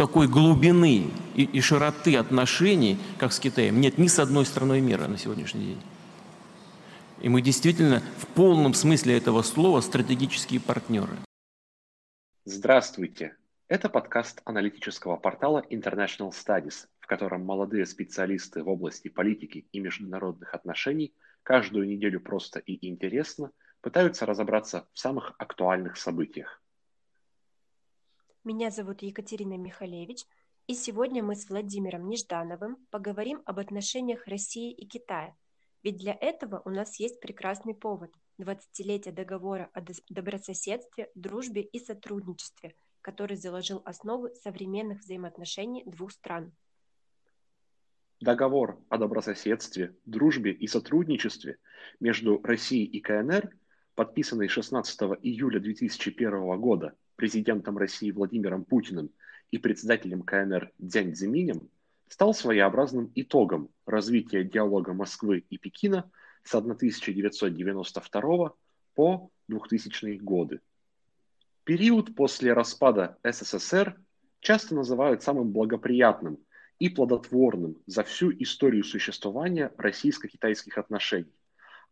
такой глубины и, и широты отношений, как с Китаем, нет ни с одной страной мира на сегодняшний день. И мы действительно в полном смысле этого слова стратегические партнеры. Здравствуйте! Это подкаст аналитического портала International Studies, в котором молодые специалисты в области политики и международных отношений каждую неделю просто и интересно пытаются разобраться в самых актуальных событиях. Меня зовут Екатерина Михалевич, и сегодня мы с Владимиром Неждановым поговорим об отношениях России и Китая. Ведь для этого у нас есть прекрасный повод – 20-летие договора о добрососедстве, дружбе и сотрудничестве, который заложил основы современных взаимоотношений двух стран. Договор о добрососедстве, дружбе и сотрудничестве между Россией и КНР, подписанный 16 июля 2001 года президентом России Владимиром Путиным и председателем КНР Дзянь Цзиминем, стал своеобразным итогом развития диалога Москвы и Пекина с 1992 по 2000 годы. Период после распада СССР часто называют самым благоприятным и плодотворным за всю историю существования российско-китайских отношений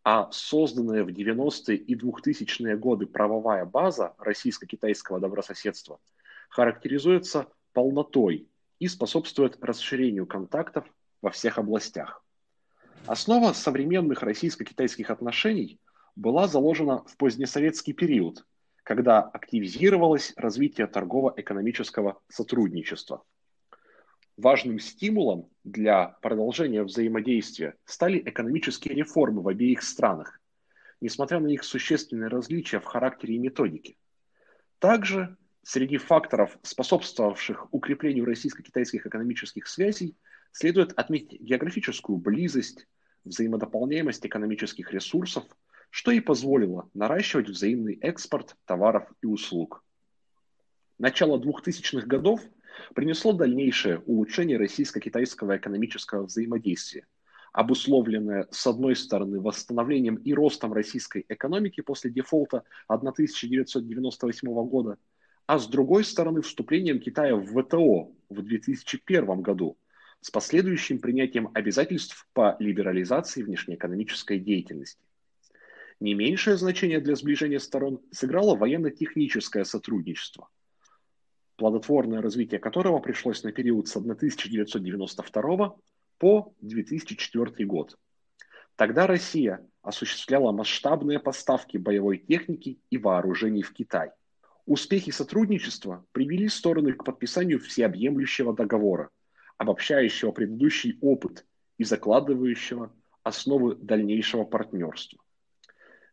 а созданная в 90-е и 2000-е годы правовая база российско-китайского добрососедства характеризуется полнотой и способствует расширению контактов во всех областях. Основа современных российско-китайских отношений была заложена в позднесоветский период, когда активизировалось развитие торгово-экономического сотрудничества – Важным стимулом для продолжения взаимодействия стали экономические реформы в обеих странах, несмотря на их существенные различия в характере и методике. Также среди факторов, способствовавших укреплению российско-китайских экономических связей, следует отметить географическую близость, взаимодополняемость экономических ресурсов, что и позволило наращивать взаимный экспорт товаров и услуг. Начало 2000-х годов – принесло дальнейшее улучшение российско-китайского экономического взаимодействия, обусловленное, с одной стороны, восстановлением и ростом российской экономики после дефолта 1998 года, а с другой стороны, вступлением Китая в ВТО в 2001 году с последующим принятием обязательств по либерализации внешнеэкономической деятельности. Не меньшее значение для сближения сторон сыграло военно-техническое сотрудничество – плодотворное развитие которого пришлось на период с 1992 по 2004 год. Тогда Россия осуществляла масштабные поставки боевой техники и вооружений в Китай. Успехи сотрудничества привели стороны к подписанию всеобъемлющего договора, обобщающего предыдущий опыт и закладывающего основы дальнейшего партнерства.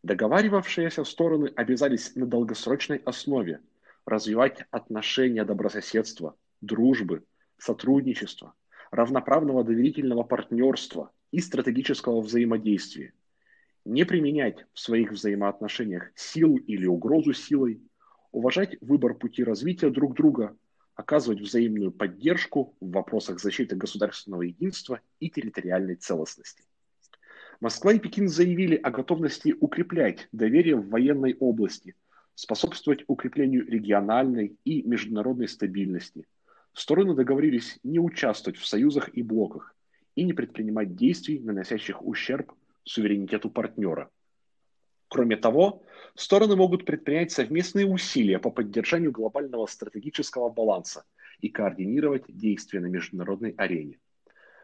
Договаривавшиеся стороны обязались на долгосрочной основе – развивать отношения добрососедства, дружбы, сотрудничества, равноправного доверительного партнерства и стратегического взаимодействия. Не применять в своих взаимоотношениях силу или угрозу силой, уважать выбор пути развития друг друга, оказывать взаимную поддержку в вопросах защиты государственного единства и территориальной целостности. Москва и Пекин заявили о готовности укреплять доверие в военной области – способствовать укреплению региональной и международной стабильности. Стороны договорились не участвовать в союзах и блоках и не предпринимать действий, наносящих ущерб суверенитету партнера. Кроме того, стороны могут предпринять совместные усилия по поддержанию глобального стратегического баланса и координировать действия на международной арене.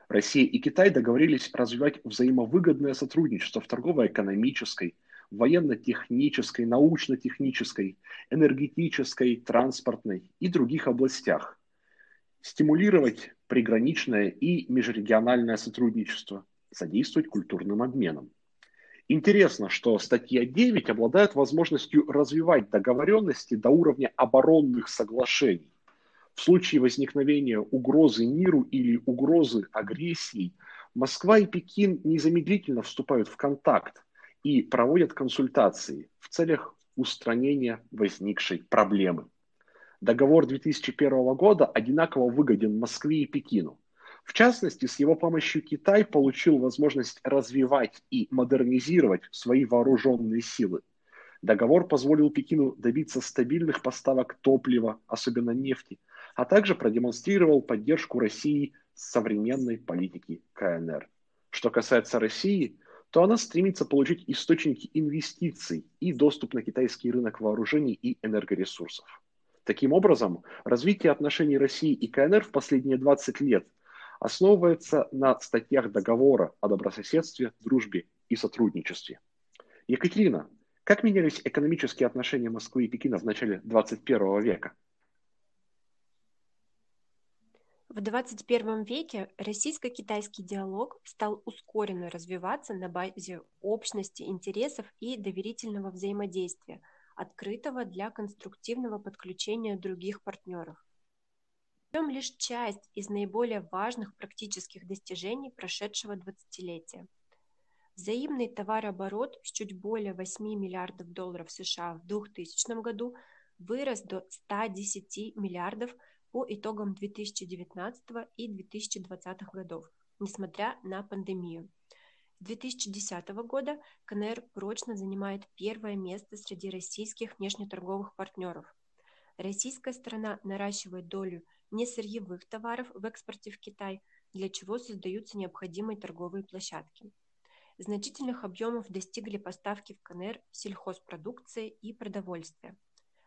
Россия и Китай договорились развивать взаимовыгодное сотрудничество в торгово-экономической, военно-технической, научно-технической, энергетической, транспортной и других областях. Стимулировать приграничное и межрегиональное сотрудничество, содействовать культурным обменам. Интересно, что статья 9 обладает возможностью развивать договоренности до уровня оборонных соглашений. В случае возникновения угрозы миру или угрозы агрессии, Москва и Пекин незамедлительно вступают в контакт, и проводят консультации в целях устранения возникшей проблемы. Договор 2001 года одинаково выгоден Москве и Пекину. В частности, с его помощью Китай получил возможность развивать и модернизировать свои вооруженные силы. Договор позволил Пекину добиться стабильных поставок топлива, особенно нефти, а также продемонстрировал поддержку России современной политики КНР. Что касается России, то она стремится получить источники инвестиций и доступ на китайский рынок вооружений и энергоресурсов. Таким образом, развитие отношений России и КНР в последние 20 лет основывается на статьях договора о добрососедстве, дружбе и сотрудничестве. Екатерина, как менялись экономические отношения Москвы и Пекина в начале 21 века? В 21 веке российско-китайский диалог стал ускоренно развиваться на базе общности интересов и доверительного взаимодействия, открытого для конструктивного подключения других партнеров. Берем лишь часть из наиболее важных практических достижений прошедшего двадцатилетия. Взаимный товарооборот с чуть более 8 миллиардов долларов США в 2000 году вырос до 110 миллиардов по итогам 2019 и 2020 годов, несмотря на пандемию. С 2010 года КНР прочно занимает первое место среди российских внешнеторговых партнеров. Российская страна наращивает долю несырьевых товаров в экспорте в Китай, для чего создаются необходимые торговые площадки. Значительных объемов достигли поставки в КНР сельхозпродукции и продовольствия.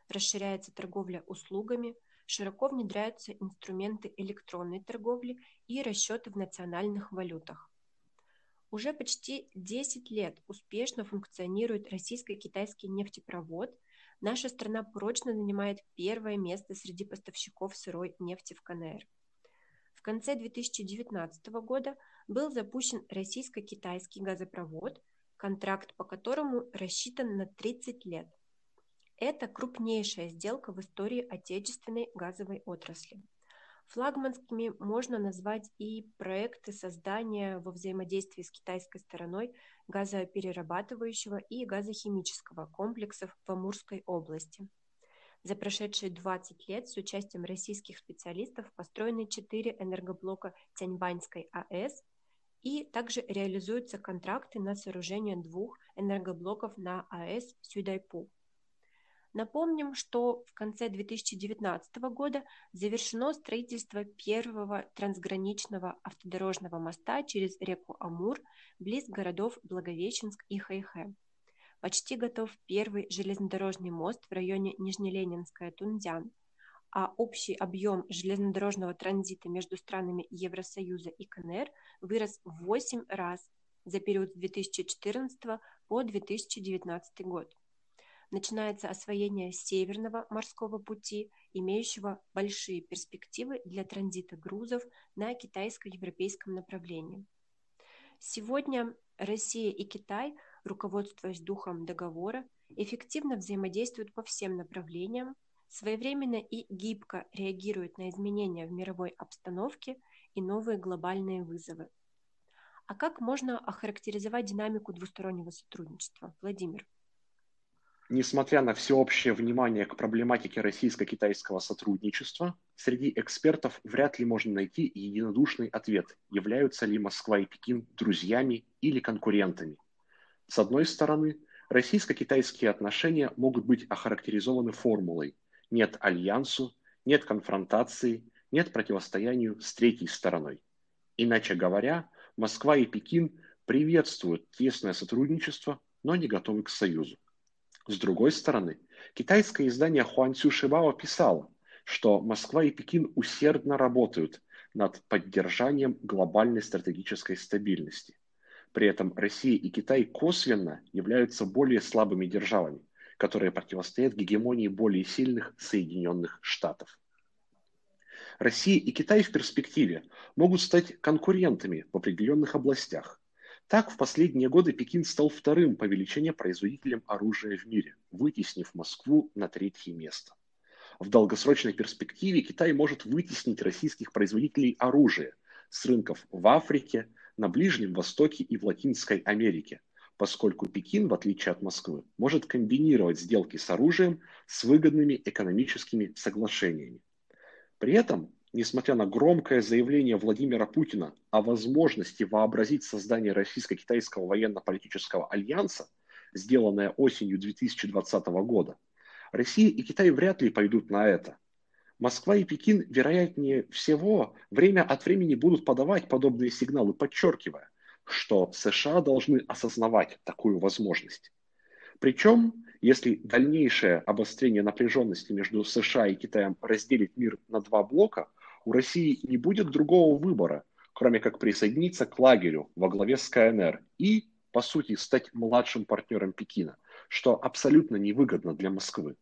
Расширяется торговля услугами, широко внедряются инструменты электронной торговли и расчеты в национальных валютах. Уже почти 10 лет успешно функционирует российско-китайский нефтепровод. Наша страна прочно занимает первое место среди поставщиков сырой нефти в КНР. В конце 2019 года был запущен российско-китайский газопровод, контракт по которому рассчитан на 30 лет – это крупнейшая сделка в истории отечественной газовой отрасли. Флагманскими можно назвать и проекты создания во взаимодействии с китайской стороной газоперерабатывающего и газохимического комплексов в Амурской области. За прошедшие 20 лет с участием российских специалистов построены 4 энергоблока Тяньбаньской АЭС и также реализуются контракты на сооружение двух энергоблоков на АЭС Сюдайпу. Напомним, что в конце 2019 года завершено строительство первого трансграничного автодорожного моста через реку Амур близ городов Благовещенск и Хайхэ. Почти готов первый железнодорожный мост в районе Нижнеленинская Тунзян, а общий объем железнодорожного транзита между странами Евросоюза и КНР вырос в 8 раз за период с 2014 по 2019 год начинается освоение Северного морского пути, имеющего большие перспективы для транзита грузов на китайско-европейском направлении. Сегодня Россия и Китай, руководствуясь духом договора, эффективно взаимодействуют по всем направлениям, своевременно и гибко реагируют на изменения в мировой обстановке и новые глобальные вызовы. А как можно охарактеризовать динамику двустороннего сотрудничества, Владимир? Несмотря на всеобщее внимание к проблематике российско-китайского сотрудничества, среди экспертов вряд ли можно найти единодушный ответ, являются ли Москва и Пекин друзьями или конкурентами. С одной стороны, российско-китайские отношения могут быть охарактеризованы формулой «нет альянсу», «нет конфронтации», «нет противостоянию с третьей стороной». Иначе говоря, Москва и Пекин приветствуют тесное сотрудничество, но не готовы к союзу. С другой стороны, китайское издание Хуанцю Шибао писало, что Москва и Пекин усердно работают над поддержанием глобальной стратегической стабильности. При этом Россия и Китай косвенно являются более слабыми державами, которые противостоят гегемонии более сильных Соединенных Штатов. Россия и Китай в перспективе могут стать конкурентами в определенных областях, так, в последние годы Пекин стал вторым по величине производителем оружия в мире, вытеснив Москву на третье место. В долгосрочной перспективе Китай может вытеснить российских производителей оружия с рынков в Африке, на Ближнем Востоке и в Латинской Америке, поскольку Пекин, в отличие от Москвы, может комбинировать сделки с оружием с выгодными экономическими соглашениями. При этом несмотря на громкое заявление Владимира Путина о возможности вообразить создание российско-китайского военно-политического альянса, сделанное осенью 2020 года, Россия и Китай вряд ли пойдут на это. Москва и Пекин, вероятнее всего, время от времени будут подавать подобные сигналы, подчеркивая, что США должны осознавать такую возможность. Причем, если дальнейшее обострение напряженности между США и Китаем разделит мир на два блока, у России не будет другого выбора, кроме как присоединиться к лагерю во главе с КНР и, по сути, стать младшим партнером Пекина, что абсолютно невыгодно для Москвы.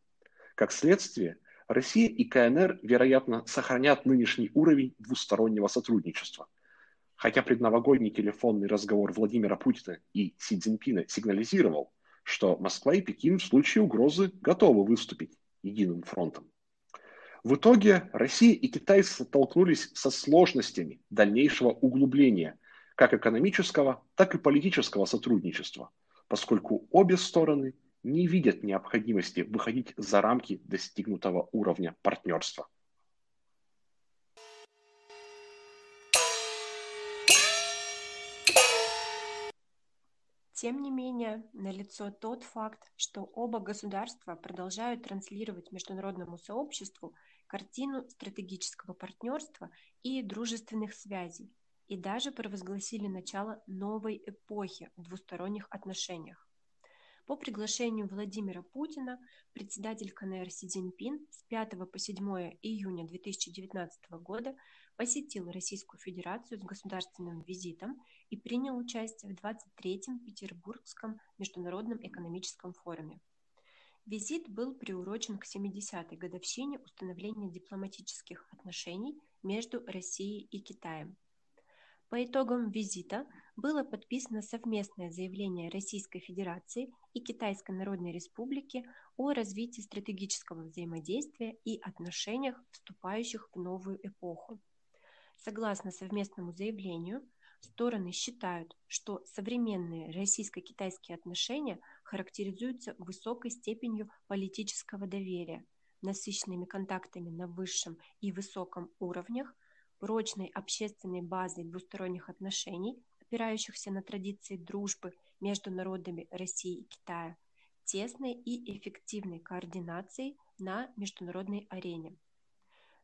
Как следствие, Россия и КНР, вероятно, сохранят нынешний уровень двустороннего сотрудничества. Хотя предновогодний телефонный разговор Владимира Путина и Си Цзиньпина сигнализировал, что Москва и Пекин в случае угрозы готовы выступить единым фронтом. В итоге Россия и Китай столкнулись со сложностями дальнейшего углубления как экономического, так и политического сотрудничества, поскольку обе стороны не видят необходимости выходить за рамки достигнутого уровня партнерства. Тем не менее, налицо тот факт, что оба государства продолжают транслировать международному сообществу картину стратегического партнерства и дружественных связей, и даже провозгласили начало новой эпохи в двусторонних отношениях. По приглашению Владимира Путина председатель КНР Си Цзиньпин с 5 по 7 июня 2019 года посетил Российскую Федерацию с государственным визитом и принял участие в 23-м Петербургском международном экономическом форуме. Визит был приурочен к 70-й годовщине установления дипломатических отношений между Россией и Китаем. По итогам визита было подписано совместное заявление Российской Федерации и Китайской Народной Республики о развитии стратегического взаимодействия и отношениях, вступающих в новую эпоху. Согласно совместному заявлению, стороны считают, что современные российско-китайские отношения характеризуются высокой степенью политического доверия, насыщенными контактами на высшем и высоком уровнях, прочной общественной базой двусторонних отношений, опирающихся на традиции дружбы между народами России и Китая, тесной и эффективной координацией на международной арене.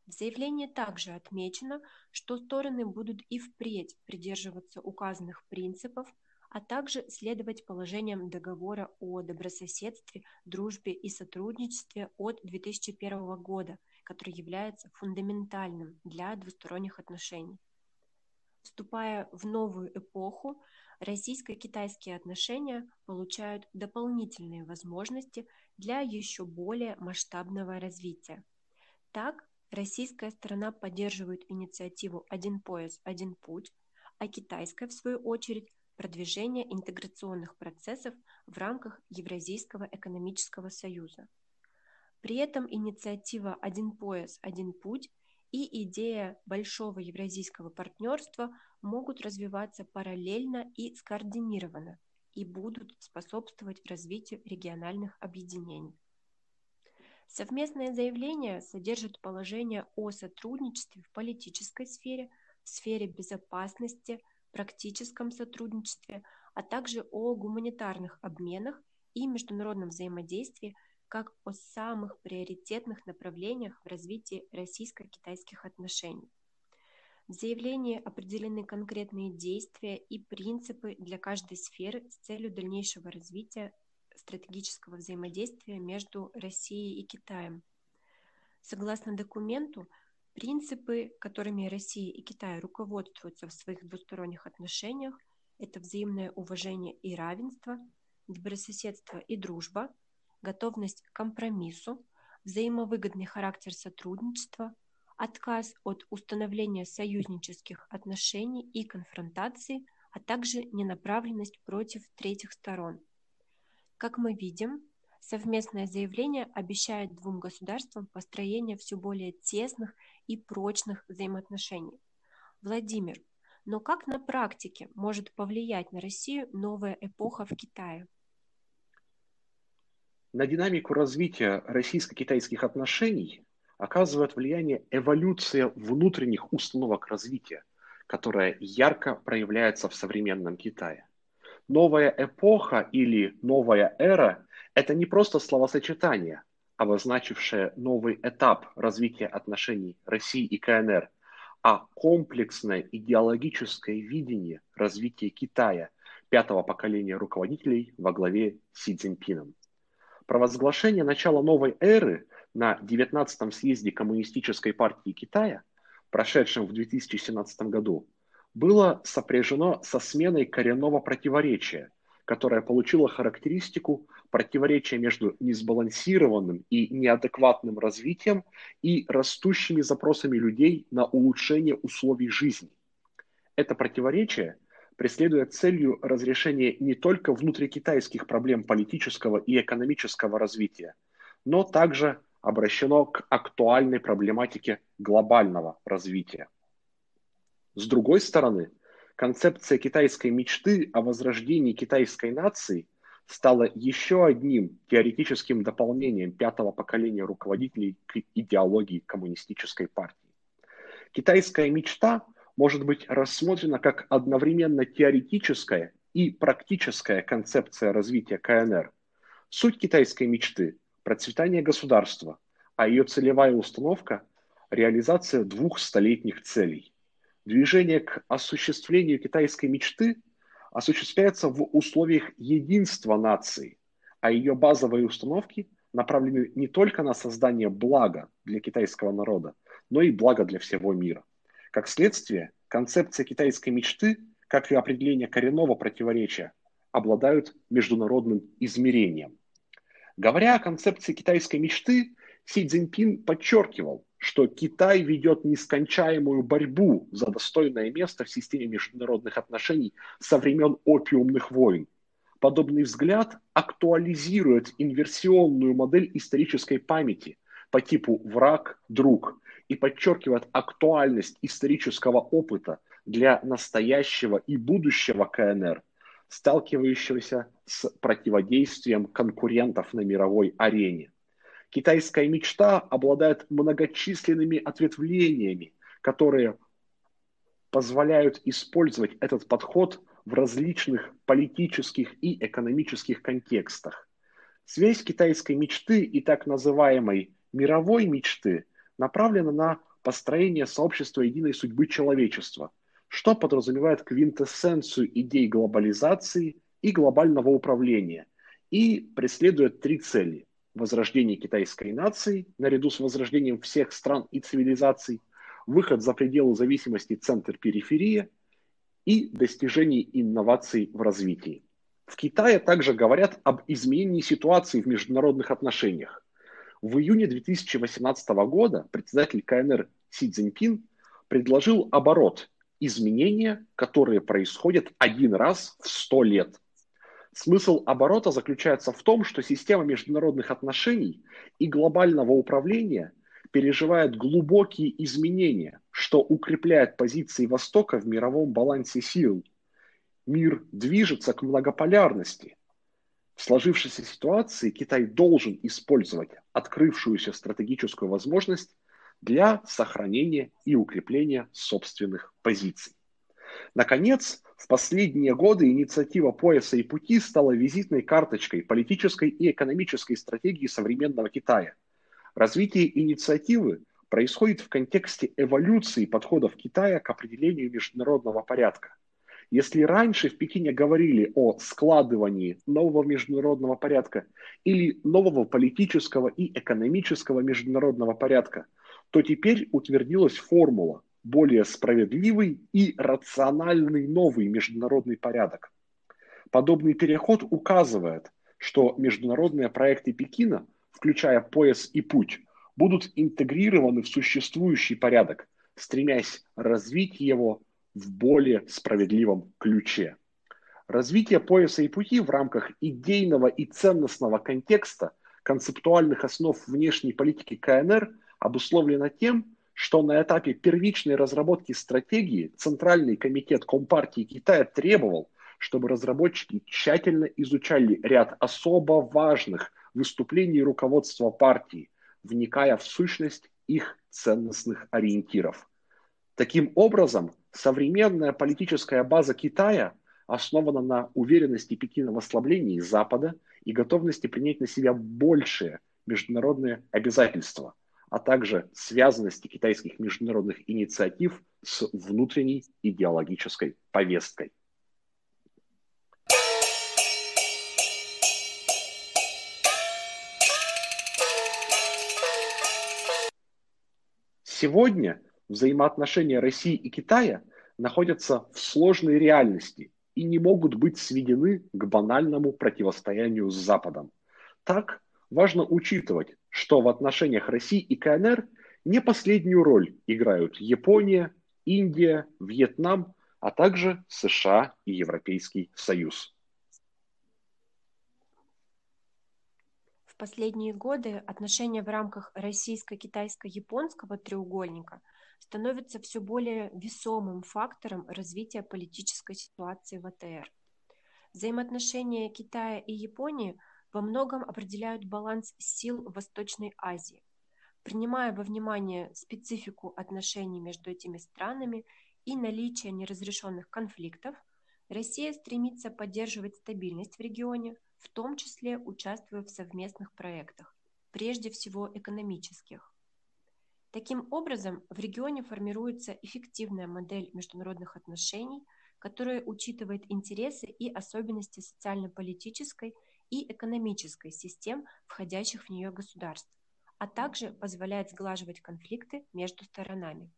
В заявлении также отмечено, что стороны будут и впредь придерживаться указанных принципов, а также следовать положениям договора о добрососедстве, дружбе и сотрудничестве от 2001 года – который является фундаментальным для двусторонних отношений. Вступая в новую эпоху, российско-китайские отношения получают дополнительные возможности для еще более масштабного развития. Так, российская сторона поддерживает инициативу «Один пояс, один путь», а китайская, в свою очередь, продвижение интеграционных процессов в рамках Евразийского экономического союза – при этом инициатива «Один пояс, один путь» и идея большого евразийского партнерства могут развиваться параллельно и скоординированно и будут способствовать развитию региональных объединений. Совместное заявление содержит положение о сотрудничестве в политической сфере, в сфере безопасности, практическом сотрудничестве, а также о гуманитарных обменах и международном взаимодействии – как о самых приоритетных направлениях в развитии российско-китайских отношений. В заявлении определены конкретные действия и принципы для каждой сферы с целью дальнейшего развития стратегического взаимодействия между Россией и Китаем. Согласно документу, принципы, которыми Россия и Китай руководствуются в своих двусторонних отношениях, это взаимное уважение и равенство, добрососедство и дружба, готовность к компромиссу, взаимовыгодный характер сотрудничества, отказ от установления союзнических отношений и конфронтации, а также ненаправленность против третьих сторон. Как мы видим, совместное заявление обещает двум государствам построение все более тесных и прочных взаимоотношений. Владимир, но как на практике может повлиять на Россию новая эпоха в Китае? На динамику развития российско-китайских отношений оказывает влияние эволюция внутренних установок развития, которая ярко проявляется в современном Китае. Новая эпоха или новая эра – это не просто словосочетание, обозначившее новый этап развития отношений России и КНР, а комплексное идеологическое видение развития Китая пятого поколения руководителей во главе Си Цзиньпином. Провозглашение начала новой эры на 19-м съезде Коммунистической партии Китая, прошедшем в 2017 году, было сопряжено со сменой коренного противоречия, которое получило характеристику противоречия между несбалансированным и неадекватным развитием и растущими запросами людей на улучшение условий жизни. Это противоречие преследует целью разрешения не только внутрикитайских проблем политического и экономического развития, но также обращено к актуальной проблематике глобального развития. С другой стороны, концепция китайской мечты о возрождении китайской нации стала еще одним теоретическим дополнением пятого поколения руководителей к идеологии коммунистической партии. Китайская мечта может быть рассмотрена как одновременно теоретическая и практическая концепция развития КНР. Суть китайской мечты – процветание государства, а ее целевая установка – реализация двух столетних целей – Движение к осуществлению китайской мечты осуществляется в условиях единства нации, а ее базовые установки направлены не только на создание блага для китайского народа, но и блага для всего мира. Как следствие, концепция китайской мечты, как и определение коренного противоречия, обладают международным измерением. Говоря о концепции китайской мечты, Си Цзиньпин подчеркивал, что Китай ведет нескончаемую борьбу за достойное место в системе международных отношений со времен опиумных войн. Подобный взгляд актуализирует инверсионную модель исторической памяти по типу враг-друг и подчеркивает актуальность исторического опыта для настоящего и будущего КНР, сталкивающегося с противодействием конкурентов на мировой арене. Китайская мечта обладает многочисленными ответвлениями, которые позволяют использовать этот подход в различных политических и экономических контекстах. Связь китайской мечты и так называемой мировой мечты направлена на построение сообщества единой судьбы человечества, что подразумевает квинтэссенцию идей глобализации и глобального управления и преследует три цели возрождение китайской нации, наряду с возрождением всех стран и цивилизаций, выход за пределы зависимости центр-периферия и достижение инноваций в развитии. В Китае также говорят об изменении ситуации в международных отношениях. В июне 2018 года председатель КНР Си Цзиньпин предложил оборот – изменения, которые происходят один раз в 100 лет – Смысл оборота заключается в том, что система международных отношений и глобального управления переживает глубокие изменения, что укрепляет позиции Востока в мировом балансе сил. Мир движется к многополярности. В сложившейся ситуации Китай должен использовать открывшуюся стратегическую возможность для сохранения и укрепления собственных позиций. Наконец, в последние годы инициатива пояса и пути стала визитной карточкой политической и экономической стратегии современного Китая. Развитие инициативы происходит в контексте эволюции подходов Китая к определению международного порядка. Если раньше в Пекине говорили о складывании нового международного порядка или нового политического и экономического международного порядка, то теперь утвердилась формула более справедливый и рациональный новый международный порядок. Подобный переход указывает, что международные проекты Пекина, включая пояс и путь, будут интегрированы в существующий порядок, стремясь развить его в более справедливом ключе. Развитие пояса и пути в рамках идейного и ценностного контекста концептуальных основ внешней политики КНР обусловлено тем, что на этапе первичной разработки стратегии Центральный комитет Компартии Китая требовал, чтобы разработчики тщательно изучали ряд особо важных выступлений руководства партии, вникая в сущность их ценностных ориентиров. Таким образом, современная политическая база Китая основана на уверенности Пекина в ослаблении Запада и готовности принять на себя большее международные обязательства, а также связанности китайских международных инициатив с внутренней идеологической повесткой. Сегодня взаимоотношения России и Китая находятся в сложной реальности и не могут быть сведены к банальному противостоянию с Западом. Так, важно учитывать, что в отношениях России и КНР не последнюю роль играют Япония, Индия, Вьетнам, а также США и Европейский Союз. В последние годы отношения в рамках российско-китайско-японского треугольника – становится все более весомым фактором развития политической ситуации в АТР. Взаимоотношения Китая и Японии во многом определяют баланс сил в Восточной Азии. Принимая во внимание специфику отношений между этими странами и наличие неразрешенных конфликтов, Россия стремится поддерживать стабильность в регионе, в том числе участвуя в совместных проектах, прежде всего экономических. Таким образом, в регионе формируется эффективная модель международных отношений, которая учитывает интересы и особенности социально-политической и экономической систем входящих в нее государств, а также позволяет сглаживать конфликты между сторонами.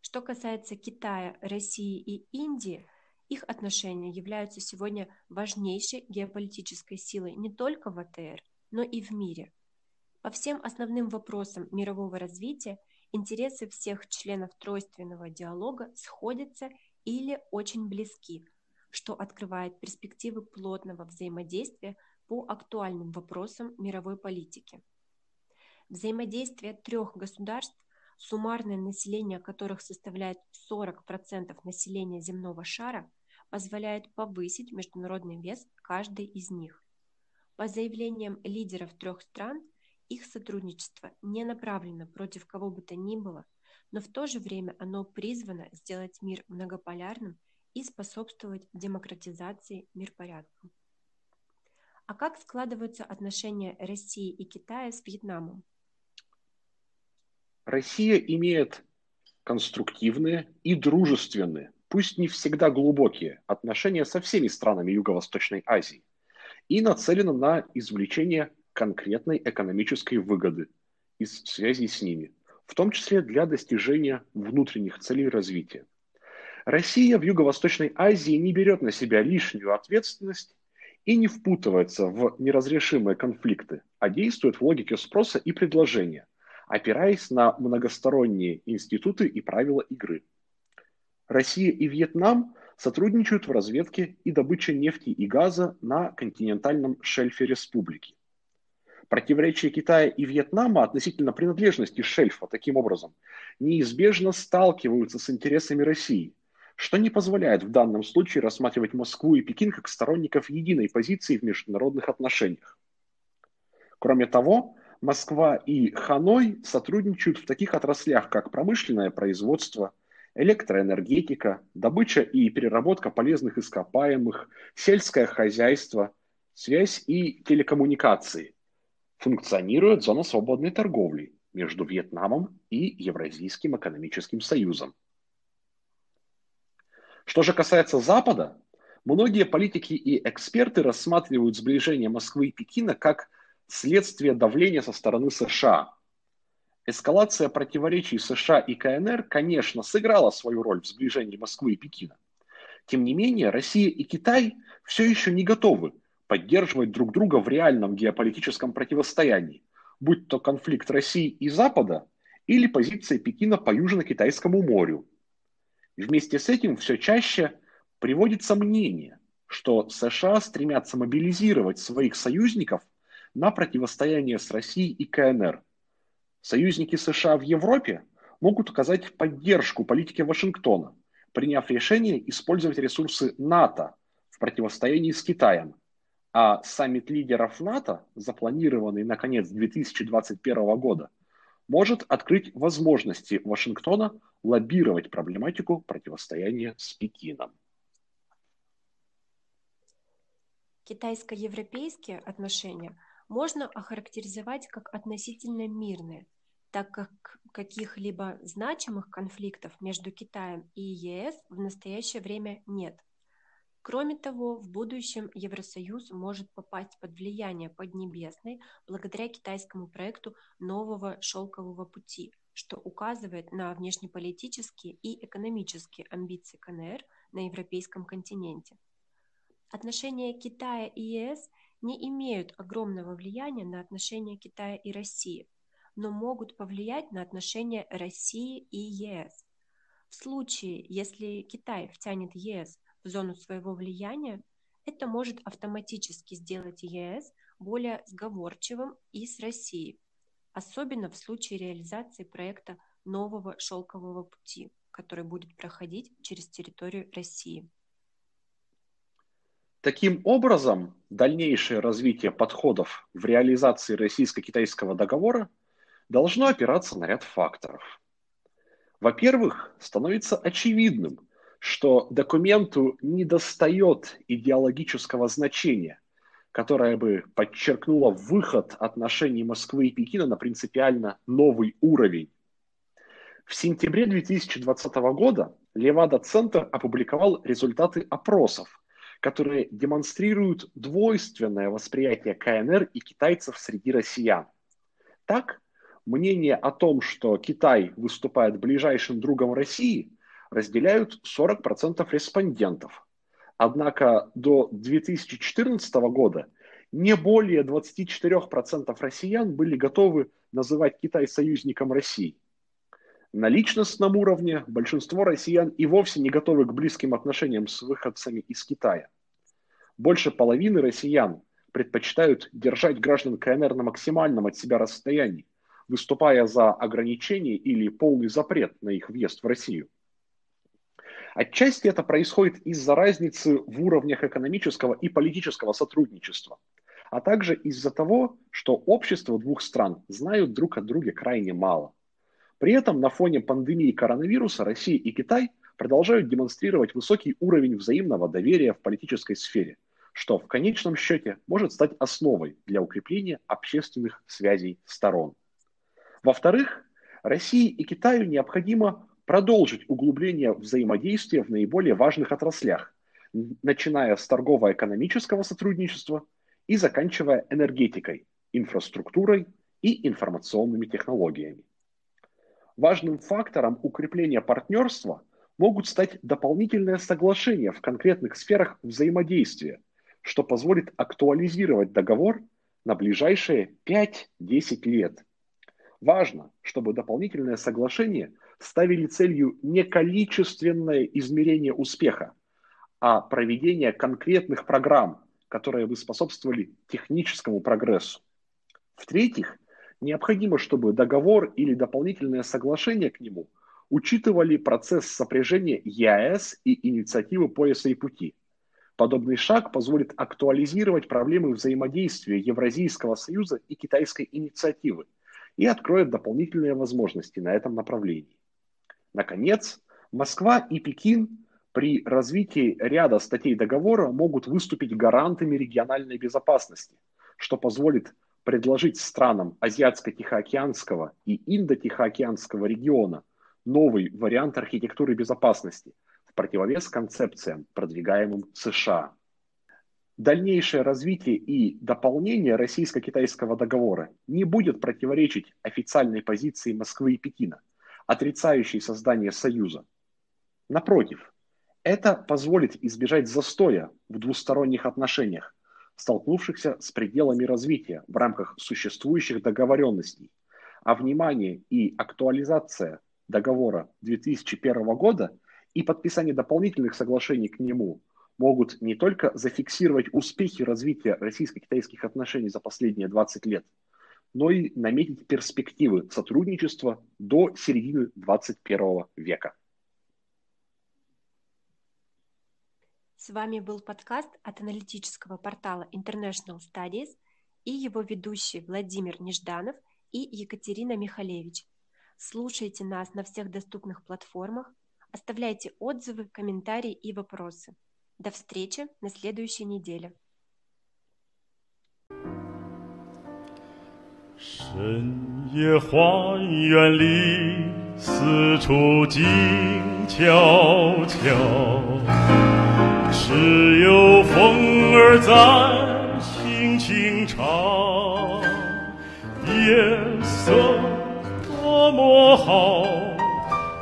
Что касается Китая, России и Индии, их отношения являются сегодня важнейшей геополитической силой не только в АТР, но и в мире – по всем основным вопросам мирового развития интересы всех членов тройственного диалога сходятся или очень близки, что открывает перспективы плотного взаимодействия по актуальным вопросам мировой политики. Взаимодействие трех государств, суммарное население которых составляет 40% населения земного шара, позволяет повысить международный вес каждой из них. По заявлениям лидеров трех стран – их сотрудничество не направлено против кого бы то ни было, но в то же время оно призвано сделать мир многополярным и способствовать демократизации мирпорядка. А как складываются отношения России и Китая с Вьетнамом? Россия имеет конструктивные и дружественные, пусть не всегда глубокие, отношения со всеми странами Юго-Восточной Азии и нацелена на извлечение конкретной экономической выгоды из связи с ними, в том числе для достижения внутренних целей развития. Россия в Юго-Восточной Азии не берет на себя лишнюю ответственность и не впутывается в неразрешимые конфликты, а действует в логике спроса и предложения, опираясь на многосторонние институты и правила игры. Россия и Вьетнам сотрудничают в разведке и добыче нефти и газа на континентальном шельфе республики. Противоречия Китая и Вьетнама относительно принадлежности шельфа таким образом неизбежно сталкиваются с интересами России, что не позволяет в данном случае рассматривать Москву и Пекин как сторонников единой позиции в международных отношениях. Кроме того, Москва и Ханой сотрудничают в таких отраслях, как промышленное производство, электроэнергетика, добыча и переработка полезных ископаемых, сельское хозяйство, связь и телекоммуникации, функционирует зона свободной торговли между Вьетнамом и Евразийским экономическим союзом. Что же касается Запада, многие политики и эксперты рассматривают сближение Москвы и Пекина как следствие давления со стороны США. Эскалация противоречий США и КНР, конечно, сыграла свою роль в сближении Москвы и Пекина. Тем не менее, Россия и Китай все еще не готовы поддерживать друг друга в реальном геополитическом противостоянии, будь то конфликт России и Запада или позиция Пекина по Южно-Китайскому морю. Вместе с этим все чаще приводится мнение, что США стремятся мобилизировать своих союзников на противостояние с Россией и КНР. Союзники США в Европе могут оказать поддержку политике Вашингтона, приняв решение использовать ресурсы НАТО в противостоянии с Китаем – а саммит лидеров НАТО, запланированный на конец 2021 года, может открыть возможности Вашингтона лоббировать проблематику противостояния с Пекином. Китайско-европейские отношения можно охарактеризовать как относительно мирное, так как каких-либо значимых конфликтов между Китаем и ЕС в настоящее время нет. Кроме того, в будущем Евросоюз может попасть под влияние Поднебесной благодаря китайскому проекту нового шелкового пути, что указывает на внешнеполитические и экономические амбиции КНР на европейском континенте. Отношения Китая и ЕС не имеют огромного влияния на отношения Китая и России, но могут повлиять на отношения России и ЕС. В случае, если Китай втянет ЕС в зону своего влияния, это может автоматически сделать ЕС более сговорчивым и с Россией, особенно в случае реализации проекта нового шелкового пути, который будет проходить через территорию России. Таким образом, дальнейшее развитие подходов в реализации российско-китайского договора должно опираться на ряд факторов. Во-первых, становится очевидным, что документу недостает идеологического значения, которое бы подчеркнуло выход отношений Москвы и Пекина на принципиально новый уровень. В сентябре 2020 года Левада-центр опубликовал результаты опросов, которые демонстрируют двойственное восприятие КНР и китайцев среди россиян. Так, мнение о том, что Китай выступает ближайшим другом России – разделяют 40% респондентов. Однако до 2014 года не более 24% россиян были готовы называть Китай союзником России. На личностном уровне большинство россиян и вовсе не готовы к близким отношениям с выходцами из Китая. Больше половины россиян предпочитают держать граждан КНР на максимальном от себя расстоянии, выступая за ограничение или полный запрет на их въезд в Россию. Отчасти это происходит из-за разницы в уровнях экономического и политического сотрудничества, а также из-за того, что общества двух стран знают друг о друге крайне мало. При этом на фоне пандемии коронавируса Россия и Китай продолжают демонстрировать высокий уровень взаимного доверия в политической сфере, что в конечном счете может стать основой для укрепления общественных связей сторон. Во-вторых, России и Китаю необходимо продолжить углубление взаимодействия в наиболее важных отраслях, начиная с торгово-экономического сотрудничества и заканчивая энергетикой, инфраструктурой и информационными технологиями. Важным фактором укрепления партнерства могут стать дополнительные соглашения в конкретных сферах взаимодействия, что позволит актуализировать договор на ближайшие 5-10 лет. Важно, чтобы дополнительные соглашения – ставили целью не количественное измерение успеха, а проведение конкретных программ, которые бы способствовали техническому прогрессу. В-третьих, необходимо, чтобы договор или дополнительное соглашение к нему учитывали процесс сопряжения ЕАЭС и инициативы пояса и пути. Подобный шаг позволит актуализировать проблемы взаимодействия Евразийского союза и китайской инициативы и откроет дополнительные возможности на этом направлении. Наконец, Москва и Пекин при развитии ряда статей договора могут выступить гарантами региональной безопасности, что позволит предложить странам Азиатско-Тихоокеанского и Индо-Тихоокеанского региона новый вариант архитектуры безопасности в противовес концепциям, продвигаемым США. Дальнейшее развитие и дополнение российско-китайского договора не будет противоречить официальной позиции Москвы и Пекина – отрицающий создание союза. Напротив, это позволит избежать застоя в двусторонних отношениях, столкнувшихся с пределами развития в рамках существующих договоренностей, а внимание и актуализация договора 2001 года и подписание дополнительных соглашений к нему могут не только зафиксировать успехи развития российско-китайских отношений за последние 20 лет – но и наметить перспективы сотрудничества до середины 21 века. С вами был подкаст от аналитического портала International Studies и его ведущие Владимир Нежданов и Екатерина Михалевич. Слушайте нас на всех доступных платформах, оставляйте отзывы, комментарии и вопросы. До встречи на следующей неделе. 深夜花园里，四处静悄悄，只有风儿在轻轻唱。夜色多么好，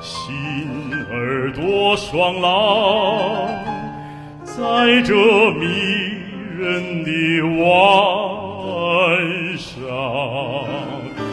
心儿多爽朗，在这迷人的晚。